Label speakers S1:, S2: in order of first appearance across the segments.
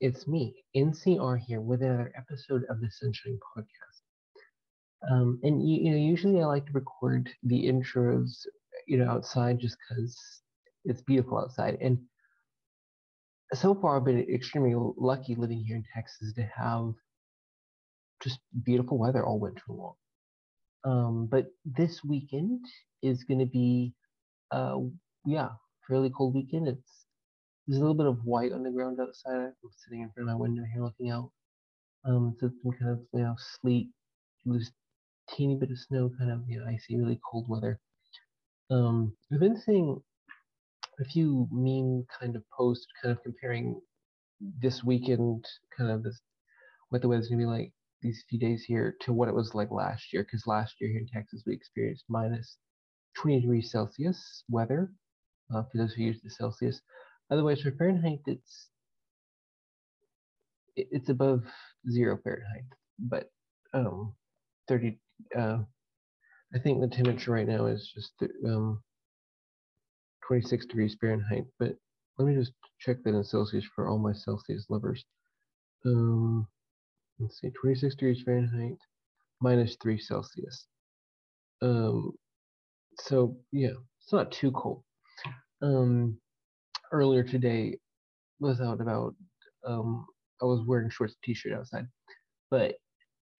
S1: It's me, NCR here with another episode of the SunShining Podcast. Um, and you, you know, usually I like to record the intros, you know, outside just because it's beautiful outside. And so far, I've been extremely lucky living here in Texas to have just beautiful weather all winter long. Um, but this weekend is going to be, uh, yeah, fairly cold weekend. It's there's a little bit of white on the ground outside. I'm sitting in front of my window here looking out. Um, so some kind of you know sleet, just teeny bit of snow, kind of you know icy, really cold weather. Um, I've been seeing a few meme kind of posts, kind of comparing this weekend, kind of this what the weather's gonna be like these few days here to what it was like last year. Because last year here in Texas we experienced minus 20 degrees Celsius weather. Uh, for those who use the Celsius, Otherwise, for Fahrenheit, it's it's above zero Fahrenheit, but um, 30. Uh, I think the temperature right now is just um, 26 degrees Fahrenheit. But let me just check that in Celsius for all my Celsius lovers. Um, let's see, 26 degrees Fahrenheit minus three Celsius. Um, so yeah, it's not too cold. Um, earlier today was out about um I was wearing shorts t-shirt outside. But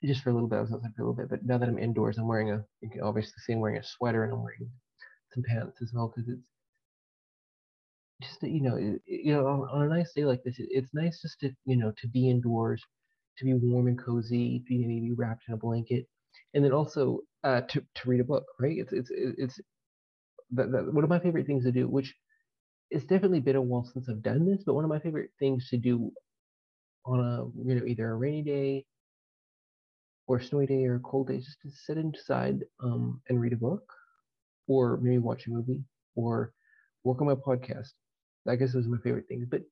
S1: just for a little bit, I was outside for a little bit. But now that I'm indoors, I'm wearing a you can obviously see I'm wearing a sweater and I'm wearing some pants as well because it's just you know you know on, on, a nice day like this, it, it's nice just to you know to be indoors, to be warm and cozy, to be maybe wrapped in a blanket, and then also uh, to to read a book. Right? It's it's it's that, that, one of my favorite things to do, which it's definitely been a while since I've done this, but one of my favorite things to do on a you know either a rainy day or a snowy day or a cold day is just to sit inside um, and read a book, or maybe watch a movie, or work on my podcast. I guess those are my favorite things. But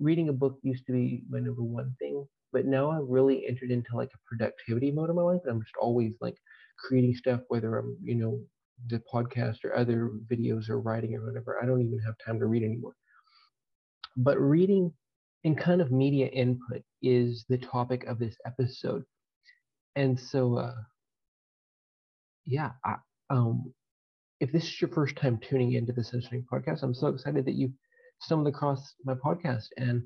S1: reading a book used to be my number one thing, but now I've really entered into like a productivity mode of my life, and I'm just always like creating stuff, whether I'm you know the podcast or other videos or writing or whatever. I don't even have time to read anymore. But reading and kind of media input is the topic of this episode. And so, uh, yeah, I, um, if this is your first time tuning into the SunShining Podcast, I'm so excited that you stumbled across my podcast, and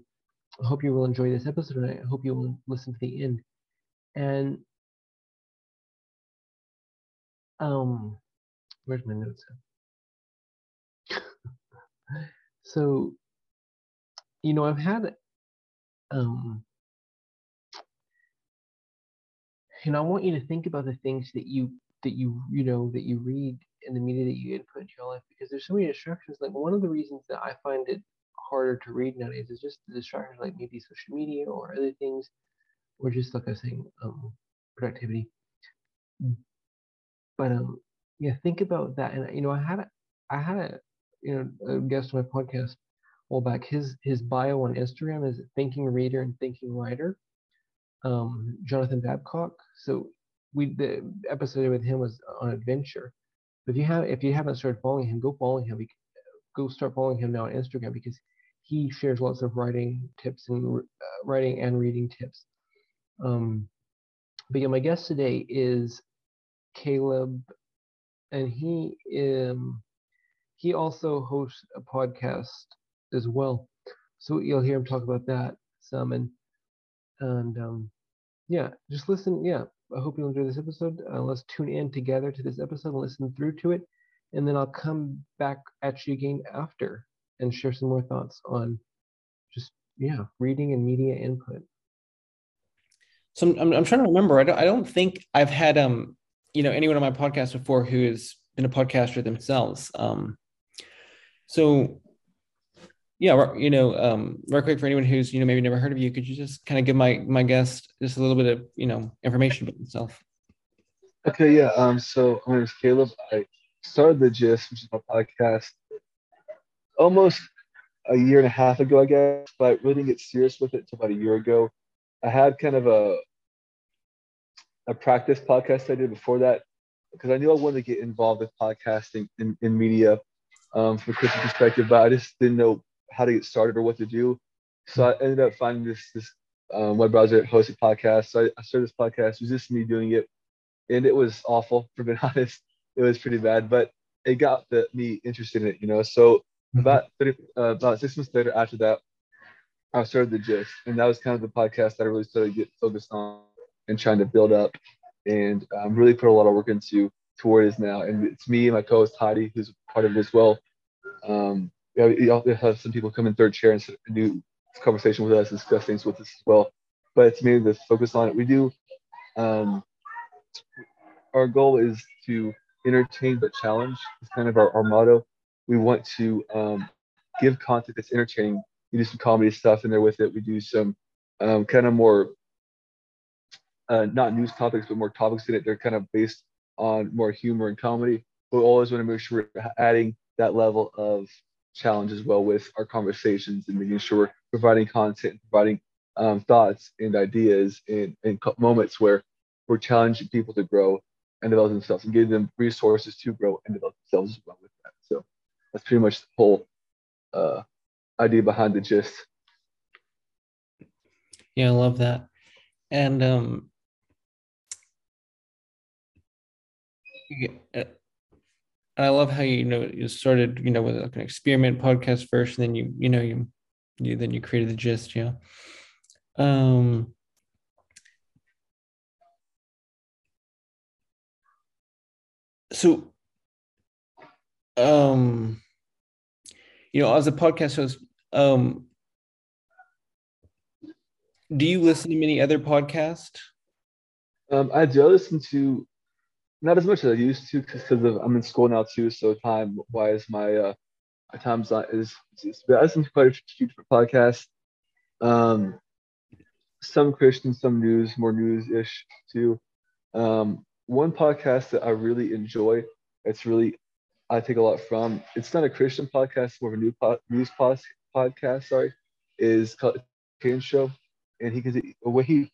S1: I hope you will enjoy this episode, and I hope you will listen to the end. And um, Where's my notes so, you know, I've had, um, you know, I want you to think about the things that you that you you know that you read in the media that you input into your life because there's so many distractions. Like one of the reasons that I find it harder to read nowadays is just the distractions like maybe social media or other things, or just like I was saying, um, productivity. But um, yeah, think about that. And you know, I had a, I had a you know a guest on my podcast a while back. His his bio on Instagram is thinking reader and thinking writer. Um, Jonathan Babcock. So we the episode with him was on adventure. If you have if you haven't started following him, go follow him. Go start following him now on Instagram because he shares lots of writing tips and uh, writing and reading tips. Um, but yeah, my guest today is Caleb and he um, he also hosts a podcast as well. So you'll hear him talk about that some and and um, yeah, just listen. Yeah, I hope you'll enjoy this episode. Uh, let's tune in together to this episode and listen through to it, and then I'll come back at you again after and share some more thoughts on just yeah reading and media input.
S2: So I'm, I'm trying to remember. I don't, I don't think I've had um you know anyone on my podcast before who has been a podcaster themselves. Um, so yeah, you know, um, real quick for anyone who's you know maybe never heard of you, could you just kind of give my my guest just a little bit of you know information about himself?
S3: Okay, yeah. Um, so my name is Caleb. I started the Gist, which is my podcast, almost a year and a half ago, I guess. But I really didn't get serious with it until about a year ago. I had kind of a a practice podcast I did before that because I knew I wanted to get involved with podcasting in, in media um, from a Christian perspective, but I just didn't know how to get started or what to do. So I ended up finding this this um, web browser hosted podcast. So I, I started this podcast. It was just me doing it, and it was awful for being honest. It was pretty bad, but it got the, me interested in it. You know, so
S2: Mm-hmm.
S3: about 30, uh, about six months later after that, I started the gist, and that was kind of the podcast that I really started to get focused on and trying to build up, and um, really put a lot of work into to where it is now. And it's me and my co-host Heidi, who's part of it as well. Um, we have some people come in third chair and do conversation with us, discuss things with us as well. But it's mainly the focus on it. We do. Um, our goal is to entertain but challenge. It's kind of our, our motto. We want to um, give content that's entertaining. We do some comedy stuff in there with it. We do some um, kind of more uh, not news topics, but more topics in it. They're kind of based on more humor and comedy. But we always want to make sure we're adding that level of challenge as well with our conversations and making sure we're providing content, providing um, thoughts and ideas and, moments where we're challenging people to grow and develop themselves and giving them resources to grow and develop themselves as well with that. So that's pretty much the whole uh, idea behind the gist.
S2: Yeah, I love that. And um I love how you know you started, you know, with like an experiment podcast first, and then you, you know, you you then you created the gist, yeah. Um so um you know as a podcast host um do you listen to many other podcasts
S3: um, i do listen to not as much as i used to because i'm in school now too so time wise my uh my time's is, but i listen to quite a few different podcasts um some christian some news more news-ish too um one podcast that I really enjoy. It's really I take a lot from. It's not a Christian podcast, more of a new po- news pod- podcast. Sorry, is called Cain Show, and he can the way he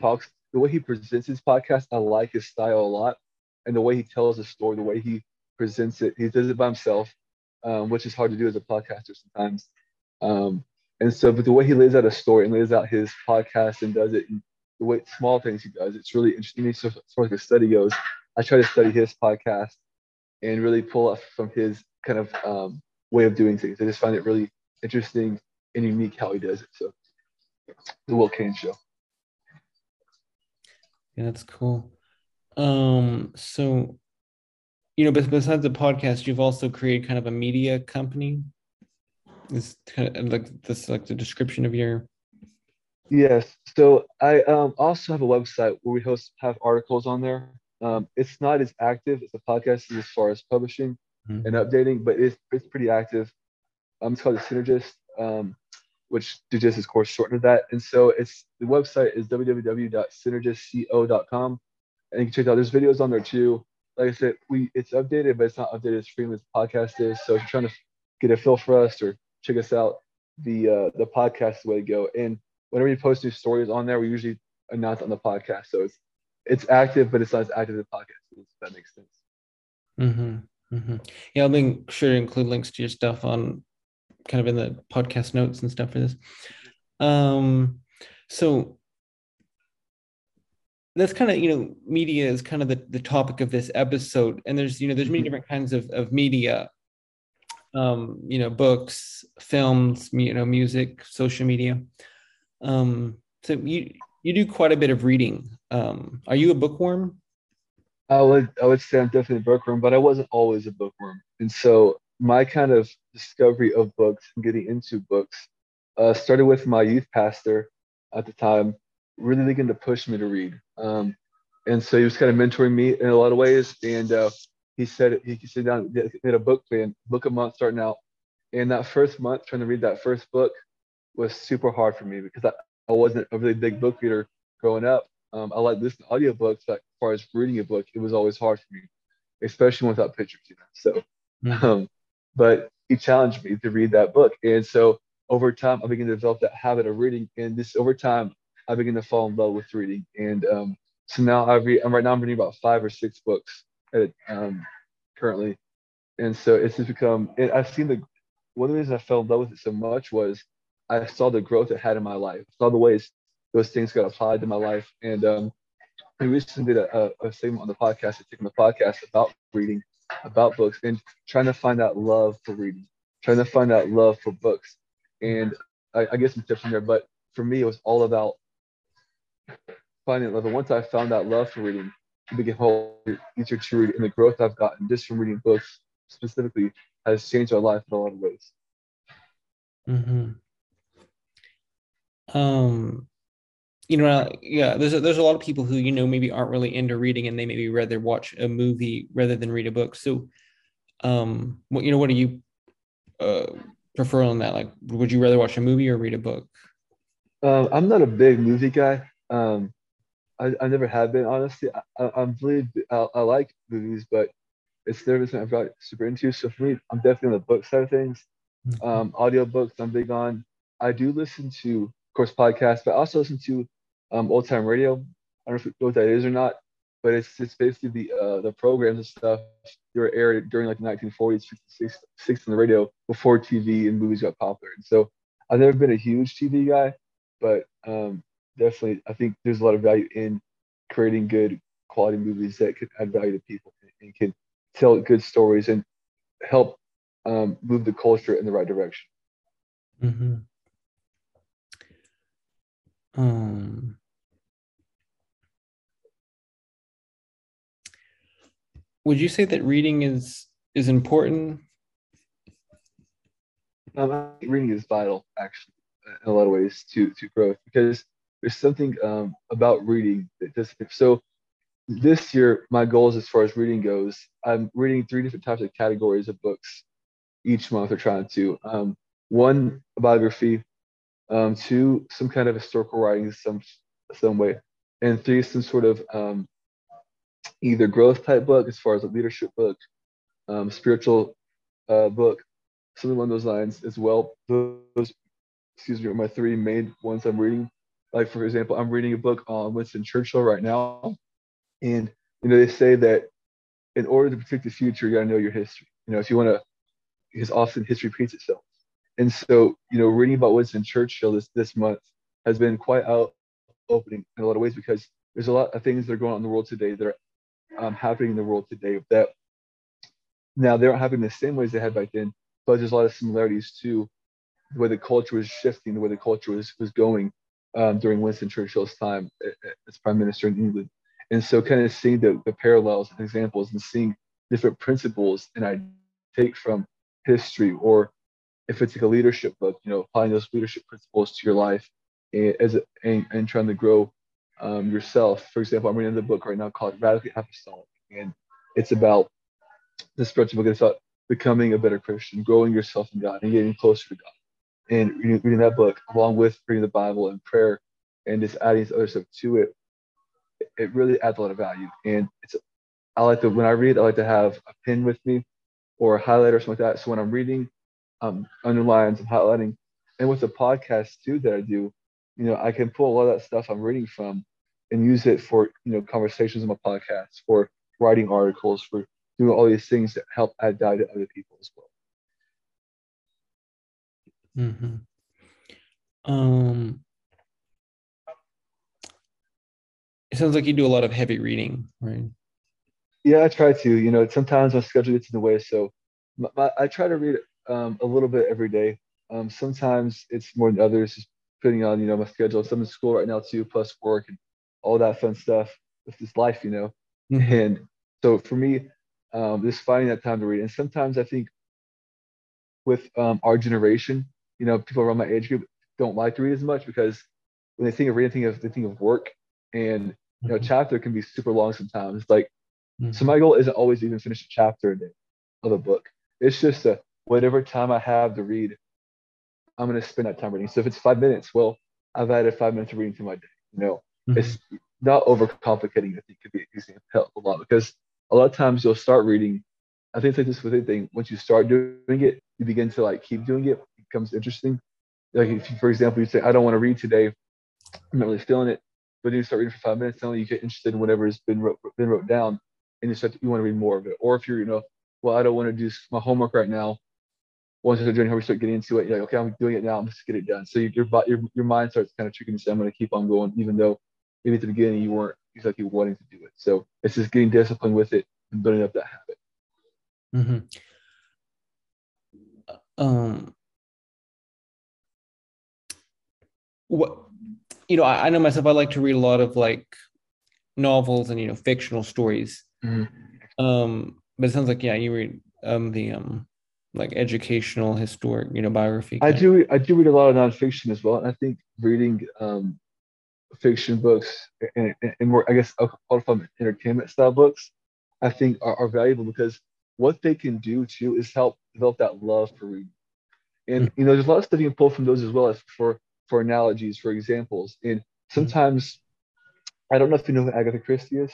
S3: talks, the way he presents his podcast. I like his style a lot, and the way he tells a story, the way he presents it. He does it by himself, um, which is hard to do as a podcaster sometimes. Um, and so, but the way he lays out a story and lays out his podcast and does it in the way small things he does. It's really interesting. As far as the study goes, I try to study his podcast and really pull up from his kind of um, way of doing things. I just find it really interesting and unique how he does it. So the Will Cain Show.
S2: Yeah, that's cool. Um, so you know, besides the podcast, you've also created kind of a media company. Is kind of like this like the description of your
S3: Yes. So I um, also have a website where we host have articles on there. Um, it's not as active as the podcast as far as publishing mm-hmm. and updating, but it's it's pretty active. Um, it's called the Synergist, um, which of course shortened that. And so it's the website is www.synergistco.com, and you can check out. There's videos on there too. Like I said, we it's updated, but it's not updated as frequently as podcast is. So if you're trying to get a feel for us or check us out, the uh, the podcast is the way to go. And whenever you post new stories on there, we usually announce on the podcast. So it's it's active, but it's not as active as the podcast. If that makes sense.
S2: Mm-hmm. Mm-hmm. Yeah, I'll make sure to include links to your stuff on kind of in the podcast notes and stuff for this. Um, so that's kind of you know media is kind of the, the topic of this episode and there's you know there's many mm-hmm. different kinds of, of media um you know books films you know music social media um, so you you do quite a bit of reading. Um, are you a bookworm?
S3: I would I would say I'm definitely a bookworm, but I wasn't always a bookworm. And so my kind of discovery of books and getting into books uh, started with my youth pastor at the time, really began to push me to read. Um, and so he was kind of mentoring me in a lot of ways. And uh, he said he said down, made a book plan, book a month starting out. And that first month, trying to read that first book, was super hard for me because I, I wasn't a really big book reader growing up. Um, I like listening to audiobooks, but as far as reading a book, it was always hard for me, especially without pictures, you know. So, mm-hmm. um, but he challenged me to read that book. And so over time, I began to develop that habit of reading. And this over time, I began to fall in love with reading. And um, so now I read, I'm right now I'm reading about five or six books at, um, currently. And so it's just become, and I've seen the, one of the reasons I fell in love with it so much was I saw the growth it had in my life. I saw the ways those things got applied to my life. And um, we recently did a, a, segment on the podcast, taking the podcast about reading, about books, and trying to find that love for reading, trying to find that love for books. And I, I get some tips in there, but for me, it was all about finding love. And once I found that love for reading, it became whole easier to read. And the growth I've gotten just from reading books specifically has changed my life in a lot of ways.
S2: Mm-hmm. Um, you know, yeah, there's a, there's a lot of people who you know maybe aren't really into reading, and they maybe rather watch a movie rather than read a book. So, um, what you know, what do you uh, prefer on that? Like, would you rather watch a movie or read a book?
S3: Um, I'm not a big movie guy. Um, I, I never have been honestly. I, I'm really I, I like movies, but it's never something I've got super into. So for me, I'm definitely on the book side of things. Mm-hmm. Um, audio books I'm big on. I do listen to, of course, podcasts, but I also listen to um, old time radio. I don't know, if you know what that is or not, but it's it's basically the uh, the programs and stuff that were aired during like the 1940s, 50s, 60s on the radio before TV and movies got popular. And so I've never been a huge TV guy, but um, definitely I think there's a lot of value in creating good quality movies that can add value to people and can tell good stories and help um, move the culture in the right direction.
S2: Mm-hmm. Um, would you say that reading is is important?
S3: I think reading is vital, actually, in a lot of ways to to growth because there's something um, about reading that does. So this year, my goals as far as reading goes, I'm reading three different types of categories of books each month. Or trying to um, one biography, um, two some kind of historical writing some some way, and three some sort of um, either growth type book as far as a leadership book, um, spiritual uh, book, something along those lines as well. Those, excuse me, are my three main ones I'm reading. Like for example, I'm reading a book on Winston Churchill right now, and you know they say that in order to predict the future, you gotta know your history. You know, if you want to, because often history repeats itself. And so, you know, reading about Winston Churchill this this month has been quite out opening in a lot of ways because there's a lot of things that are going on in the world today that are um, happening in the world today that now they aren't happening the same ways they had back then, but there's a lot of similarities to the way the culture was shifting, the way the culture was, was going um, during Winston Churchill's time as prime minister in England. And so kind of seeing the, the parallels and examples and seeing different principles and I take from history or if it's like a leadership book, you know, applying those leadership principles to your life and, as and, and trying to grow um, yourself. For example, I'm reading the book right now called Radically Apostolic, and it's about the spiritual book. It's about becoming a better Christian, growing yourself in God, and getting closer to God. And reading, reading that book, along with reading the Bible and prayer, and just adding other stuff to it, it really adds a lot of value. And it's I like to when I read, I like to have a pen with me or a highlighter or something like that. So when I'm reading, um, underlines and highlighting. And with the podcast too that I do, you know, I can pull a lot of that stuff I'm reading from and use it for you know conversations on my podcast, for writing articles, for doing all these things that help add value to other people as well.
S2: Mm-hmm. Um, it sounds like you do a lot of heavy reading, right?
S3: Yeah, I try to. You know, sometimes my schedule gets in the way, so my, my, I try to read um, a little bit every day. Um, sometimes it's more than others, just depending on you know my schedule. So I'm in school right now too, plus work and all that fun stuff with this life, you know. Mm-hmm. And so for me, um, just finding that time to read. And sometimes I think with um, our generation, you know, people around my age group don't like to read as much because when they think of reading, they think of, they think of work. And, you know, mm-hmm. chapter can be super long sometimes. Like, mm-hmm. so my goal isn't always to even finish a chapter a day of a book. It's just a, whatever time I have to read, I'm going to spend that time reading. So if it's five minutes, well, I've added five minutes of reading to my day. You know, mm-hmm. it's not overcomplicating. I think could be easy to help a lot because a lot of times you'll start reading. I think it's like this with anything. Once you start doing it, you begin to like keep doing it. It becomes interesting. Like if you, for example, you say, I don't want to read today. I'm not really feeling it. But then you start reading for five minutes, suddenly you get interested in whatever has been wrote, been wrote down, and you start to, you want to read more of it. Or if you're, you know, well, I don't want to do my homework right now. Once you're doing how we start getting into it, you're like, okay, I'm doing it now. I'm just get it done. So your your your mind starts kind of tricking you. Say, I'm going to keep on going, even though maybe at the beginning you weren't exactly wanting to do it. So it's just getting disciplined with it and building up that habit.
S2: Mm-hmm. Um, what you know, I, I, know myself. I like to read a lot of like novels and you know fictional stories. Mm-hmm. Um, but it sounds like yeah, you read um the um like educational historic you know biography.
S3: I do I do read a lot of nonfiction as well, and I think reading um fiction books and, and more I guess I'll call them entertainment style books I think are, are valuable because what they can do too is help develop that love for reading. And mm-hmm. you know, there's a lot of stuff you can pull from those as well as for for analogies, for examples. And sometimes I don't know if you know who Agatha Christie is.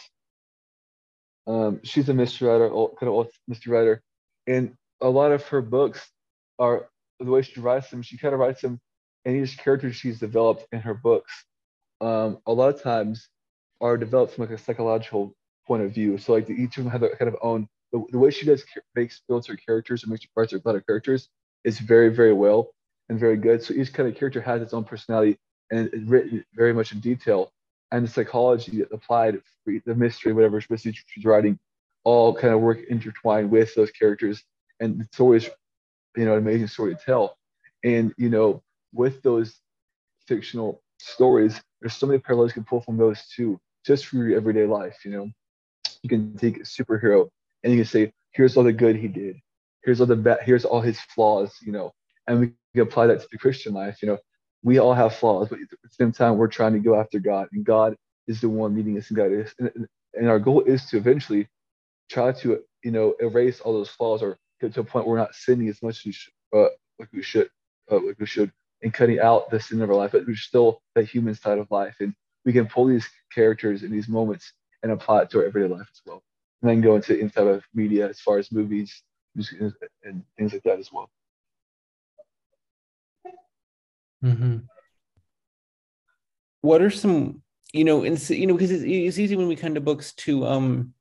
S3: Um, she's a mystery writer, old, kind of old mystery writer, and a lot of her books are the way she writes them. She kind of writes them, and each character she's developed in her books, um, a lot of times, are developed from like a psychological point of view. So like each of them have their kind of own the, the way she does makes builds her characters and makes her parts of better characters is very very well and very good. So each kind of character has its own personality and it's written very much in detail. And the psychology applied, the mystery, whatever mystery she's writing, all kind of work intertwined with those characters. And it's always, you know, an amazing story to tell. And you know, with those fictional stories, there's so many parallels you can pull from those too, just for your everyday life. You know, you can take a superhero and you can say, here's all the good he did. Here's all the bad, here's all his flaws, you know, and we can apply that to the Christian life. You know, we all have flaws, but at the same time, we're trying to go after God, and God is the one leading us and guiding us. And, and our goal is to eventually try to, you know, erase all those flaws or get to a point where we're not sinning as much as we should, uh, like we should, uh, like we should, and cutting out the sin of our life, but we're still that human side of life. And we can pull these characters in these moments and apply it to our everyday life as well and then go into inside of media as far as movies and things like that as well.
S2: Mm-hmm. What are some, you know, and you know, because it's, it's easy when we come to books to, um,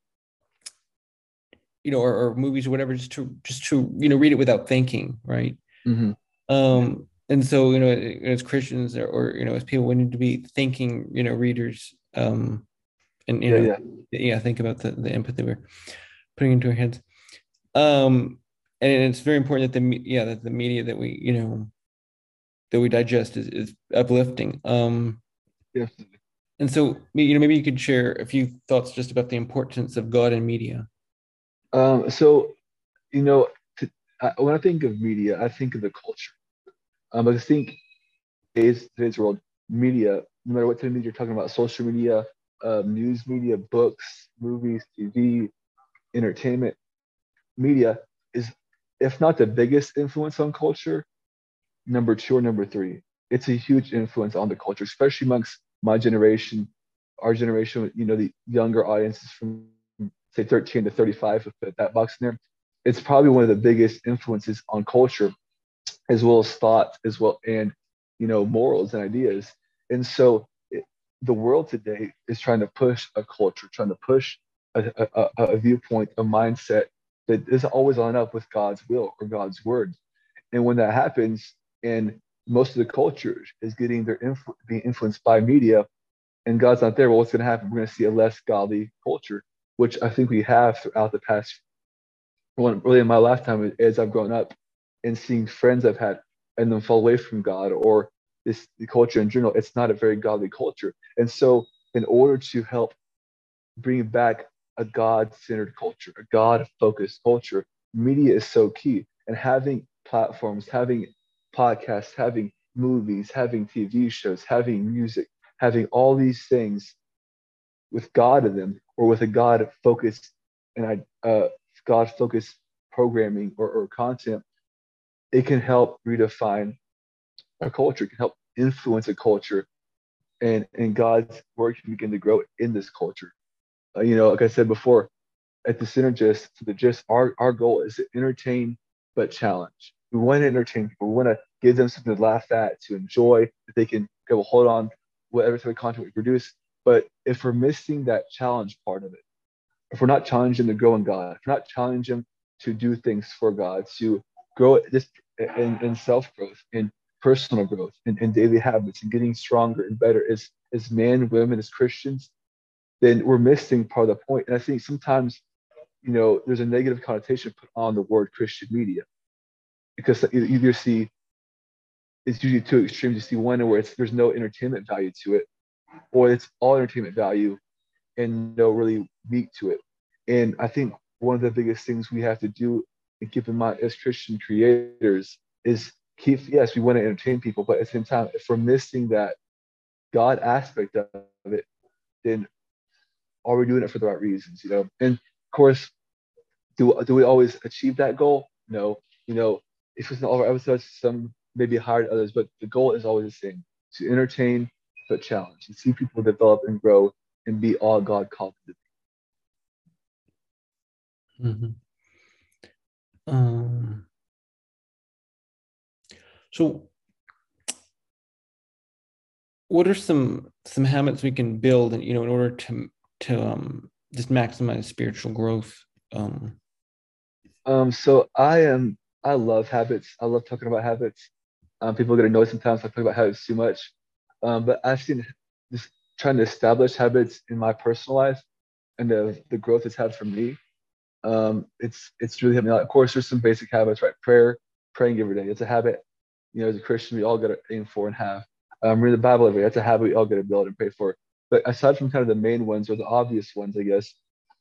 S2: you know, or, or, movies or whatever, just to just to you know read it without thinking, right? Mm-hmm. Um, and so you know, as Christians or, or, you know, as people, we need to be thinking, you know, readers. Um, and you yeah, know, yeah. yeah, think about the, the input that we're putting into our heads. Um, and it's very important that the yeah that the media that we you know that we digest is, is uplifting. Um,
S3: yes.
S2: And so you know maybe you could share a few thoughts just about the importance of God and media.
S3: Um, so you know to, I, when I think of media, I think of the culture. Um, I think today's today's world, media, no matter what type of media you're talking about, social media, uh, news media, books, movies, TV, entertainment media is, if not the biggest influence on culture, number two or number three. It's a huge influence on the culture, especially amongst my generation, our generation, you know, the younger audiences from say 13 to 35, put that box in there. It's probably one of the biggest influences on culture, as well as thought, as well, and you know, morals and ideas. And so the world today is trying to push a culture, trying to push a, a, a viewpoint, a mindset that isn't always line up with God's will or God's word. And when that happens, and most of the culture is getting their influ- being influenced by media, and God's not there, well, what's going to happen? We're going to see a less godly culture, which I think we have throughout the past, well, really in my lifetime as I've grown up and seeing friends I've had and then fall away from God or this the culture in general, it's not a very godly culture. And so, in order to help bring back a God-centered culture, a God-focused culture, media is so key. And having platforms, having podcasts, having movies, having TV shows, having music, having all these things with God in them, or with a God-focused and I uh, God-focused programming or, or content, it can help redefine a culture, it can help influence a culture, and and God's work can begin to grow in this culture. Uh, you know, like I said before, at the Synergist, the gist, our our goal is to entertain but challenge. We want to entertain people. We want to give them something to laugh at, to enjoy, that they can go hold on whatever type of content we produce. But if we're missing that challenge part of it, if we're not challenging to grow in God, if we're not challenging to do things for God, to grow this in, in self growth, in personal growth, in, in daily habits, and getting stronger and better as as men, women, as Christians, then we're missing part of the point. And I think sometimes, you know, there's a negative connotation put on the word Christian media because you either see it's usually two extremes. You see one where it's there's no entertainment value to it, or it's all entertainment value and no really meat to it. And I think one of the biggest things we have to do and keep in mind as Christian creators is keep yes, we want to entertain people, but at the same time, if we're missing that God aspect of it, then are we doing it for the right reasons? You know, and of course, do do we always achieve that goal? No. You know, if it's not all our episodes, some maybe higher others, but the goal is always the same: to entertain but challenge, and see people develop and grow and be all God called them
S2: to be. Mm-hmm. Um, so, what are some some habits we can build, and you know, in order to to um, just maximize spiritual growth? Um,
S3: um, so I am. I love habits. I love talking about habits. Um, people get annoyed sometimes I talk about habits too much, um, but I've seen just trying to establish habits in my personal life and the, the growth it's had for me. Um, it's it's really helped me out. Of course, there's some basic habits, right? Prayer, praying every day. It's a habit. You know, as a Christian, we all got to aim for and have. Um, read the Bible every day. That's a habit we all got to build and pray for. But aside from kind of the main ones or the obvious ones, I guess,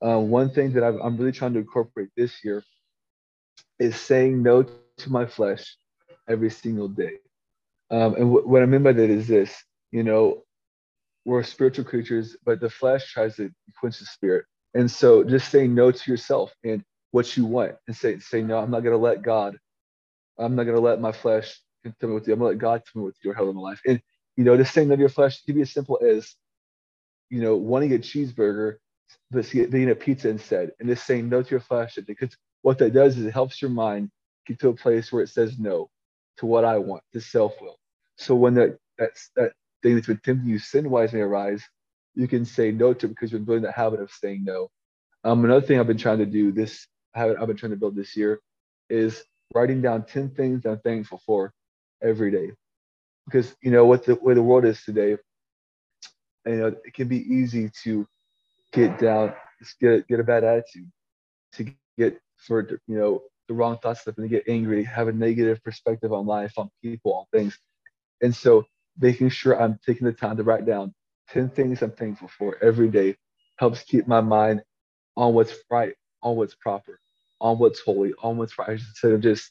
S3: uh, one thing that i am really trying to incorporate this year is saying no to my flesh every single day. Um, and w- what I mean by that is this, you know, we're spiritual creatures, but the flesh tries to quench the spirit. And so just saying no to yourself and what you want and say, say, no, I'm not going to let God, I'm not going to let my flesh tell me what to do. I'm going to let God tell me what to do hell in my life. And, you know, just saying no to your flesh can be as simple as, you know, wanting a cheeseburger, but getting a pizza instead and just saying no to your flesh. Because what that does is it helps your mind get to a place where it says no to what I want, to self will. So when that that's that thing that's been tempting you sin wise may arise, you can say no to it because you're building that habit of saying no. Um, another thing I've been trying to do this habit I've been trying to build this year is writing down 10 things I'm thankful for every day. Because you know what the way the world is today, you know, it can be easy to get down, get get a bad attitude, to get for you know the wrong thoughts and to get angry, have a negative perspective on life, on people, on things. And so making sure I'm taking the time to write down 10 things I'm thankful for every day helps keep my mind on what's right, on what's proper, on what's holy, on what's righteous, instead of just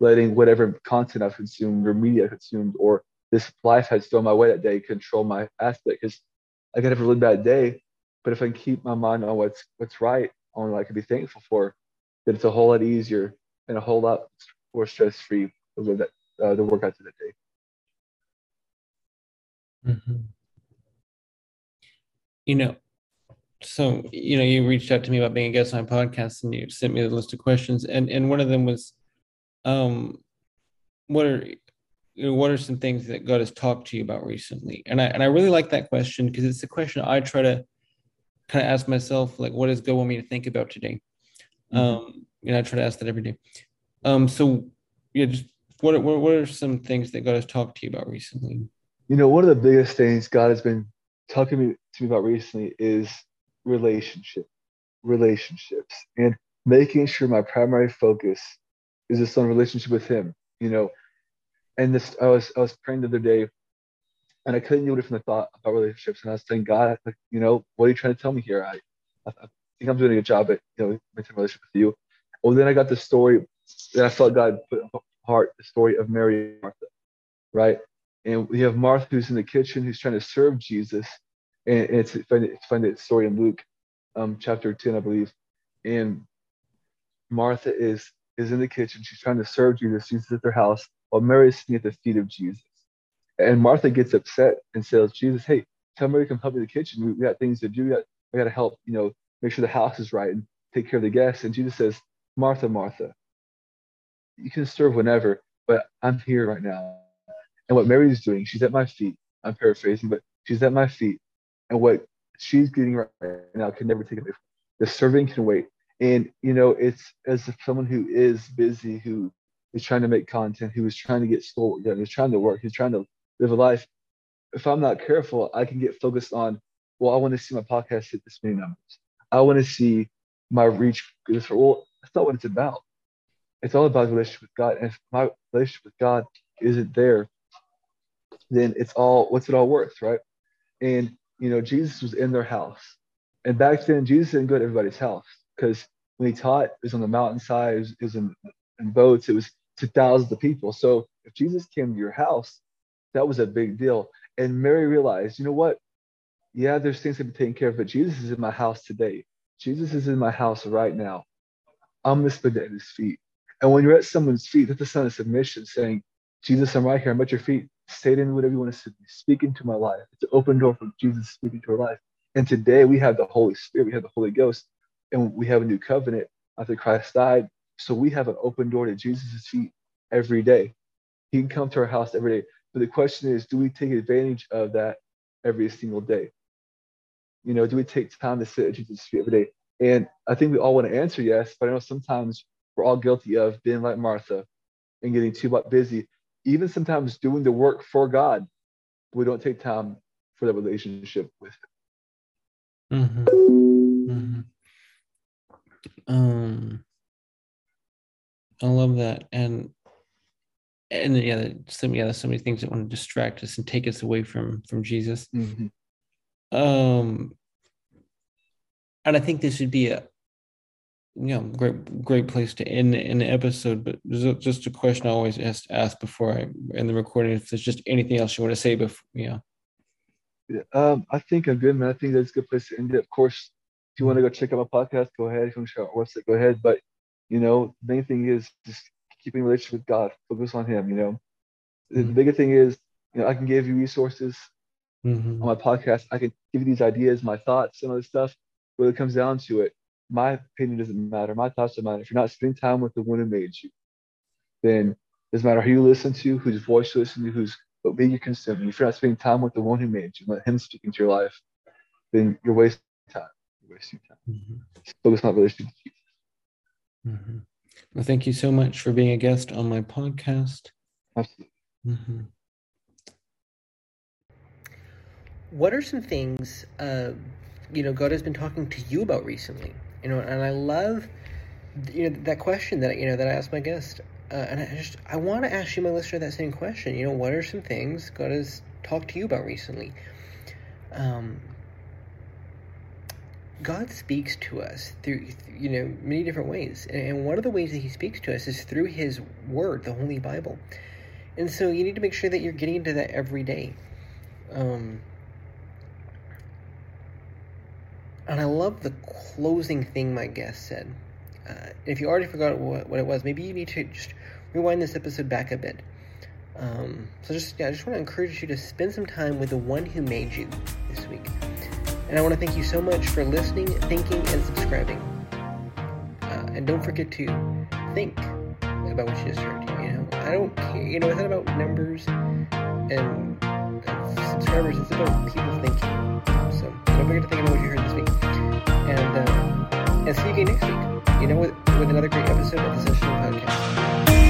S3: letting whatever content I've consumed or media consumed or this life has thrown my way that day control my aspect. Because I could have a really bad day, but if I can keep my mind on what's what's right, on what I can be thankful for, then it's a whole lot easier and a whole lot more stress free to live that uh, the workouts of the day.
S2: Mm-hmm. You know, so you know, you reached out to me about being a guest on my podcast, and you sent me the list of questions, and and one of them was, um, what are what are some things that God has talked to you about recently? And I and I really like that question because it's a question I try to kind of ask myself, like, what does God want me to think about today? Mm-hmm. Um, and I try to ask that every day. Um, so yeah, just what what what are some things that God has talked to you about recently?
S3: You know, one of the biggest things God has been talking to me, to me about recently is relationship, relationships, and making sure my primary focus is just on relationship with Him. You know, and this I was I was praying the other day, and I couldn't do it from the thought about relationships, and I was saying, God, you know, what are you trying to tell me here? I, I think I'm doing a good job at you know maintaining relationship with you. Well, then I got the story that I felt God put in heart, the story of Mary and Martha, right? And we have Martha who's in the kitchen who's trying to serve Jesus. And, it's find it, find that story in Luke um, chapter 10, I believe. And Martha is is in the kitchen. She's trying to serve Jesus. Jesus at their house while Mary is sitting at the feet of Jesus. And Martha gets upset and says, Jesus, hey, tell Mary to come help me in the kitchen. We, we got things to do. We got, we got to help, you know, make sure the house is right and take care of the guests. And Jesus says, Martha, Martha, you can serve whenever, but I'm here right now. And what Mary's doing, she's at my feet. I'm paraphrasing, but she's at my feet. And what she's getting right now can never take away The serving can wait. And, you know, it's as if someone who is busy, who is trying to make content. He was trying to get school. He was trying to work. who's trying to live a life. If I'm not careful, I can get focused on, well, I want to see my podcast hit this many numbers. I want to see my reach this. Well, that's not what it's about. It's all about relationship with God. And if my relationship with God isn't there, then it's all what's it all worth, right? And you know, Jesus was in their house. And back then, Jesus didn't go to everybody's house because when he taught, it was on the mountainside, it was, it was in, in boats, it was to thousands of people. So if Jesus came to your house, that was a big deal. And Mary realized, you know what? Yeah, there's things to be taken care of, but Jesus is in my house today. Jesus is in my house right now. I'm it at his feet. And when you're at someone's feet, that's a sign of submission, saying, Jesus, I'm right here. I'm at your feet. Say me whatever you want to. Speak into my life. It's an open door for Jesus speaking to our life. And today we have the Holy Spirit, we have the Holy Ghost, and we have a new covenant after Christ died. So we have an open door to Jesus' feet every day. He can come to our house every day. But the question is, do we take advantage of that every single day? You know, do we take time to sit at Jesus' feet every day? And I think we all want to answer yes, but I know sometimes we're all guilty of being like Martha and getting too busy, even sometimes doing the work for God. We don't take time for the relationship with Him.
S2: Mm-hmm. Mm-hmm. Um, I love that, and and yeah, some yeah, so many things that want to distract us and take us away from from Jesus.
S3: Mm-hmm.
S2: Um, and I think this would be a you know great great place to end an episode. But just a question I always ask ask before I end the recording. If there's just anything else you want to say before, yeah.
S3: Yeah, um, I think I'm good, man. I think that's a good place to end it. Of course, if you want to go check out my podcast, go ahead. If you want to check out our website, go ahead. But you know, the main thing is just keeping relationship with God. Focus on Him. You know, mm-hmm. the bigger thing is, you know, I can give you resources
S2: mm-hmm.
S3: on my podcast. I can give you these ideas, my thoughts, some of the stuff. But it comes down to it, my opinion doesn't matter. My thoughts don't matter. If you're not spending time with the one who made you, then it doesn't matter who you listen to, whose voice you listen to, whose what media you consume. If you're not spending time with the one who made you, let Him speak into your life, then you're wasting time. You're wasting time. Mm-hmm. Focus on relationship with Jesus.
S2: Mm-hmm. Well, thank you so much for being a guest on my podcast.
S3: Absolutely.
S2: Mm-hmm.
S1: What are some things uh, you know God has been talking to you about recently? You know, and I love you know that question that you know that I asked my guest, uh, and I just I want to ask you, my listener, that same question. You know, what are some things God has talked to you about recently? Um, God speaks to us through, you know, many different ways. And one of the ways that He speaks to us is through His Word, the Holy Bible. And so you need to make sure that you're getting into that every day. Um, and I love the closing thing my guest said. Uh, if you already forgot what, what it was, maybe you need to just rewind this episode back a bit. Um, so just yeah, I just want to encourage you to spend some time with the one who made you this week. And I want to thank you so much for listening, thinking, and subscribing. Uh, and don't forget to think about what you just heard. You know, I don't care. You know, it's not about numbers and subscribers. It's about people thinking. So don't forget to think about what you heard this week. And uh, and see you again next week. You know, with with another great episode of the Session Podcast.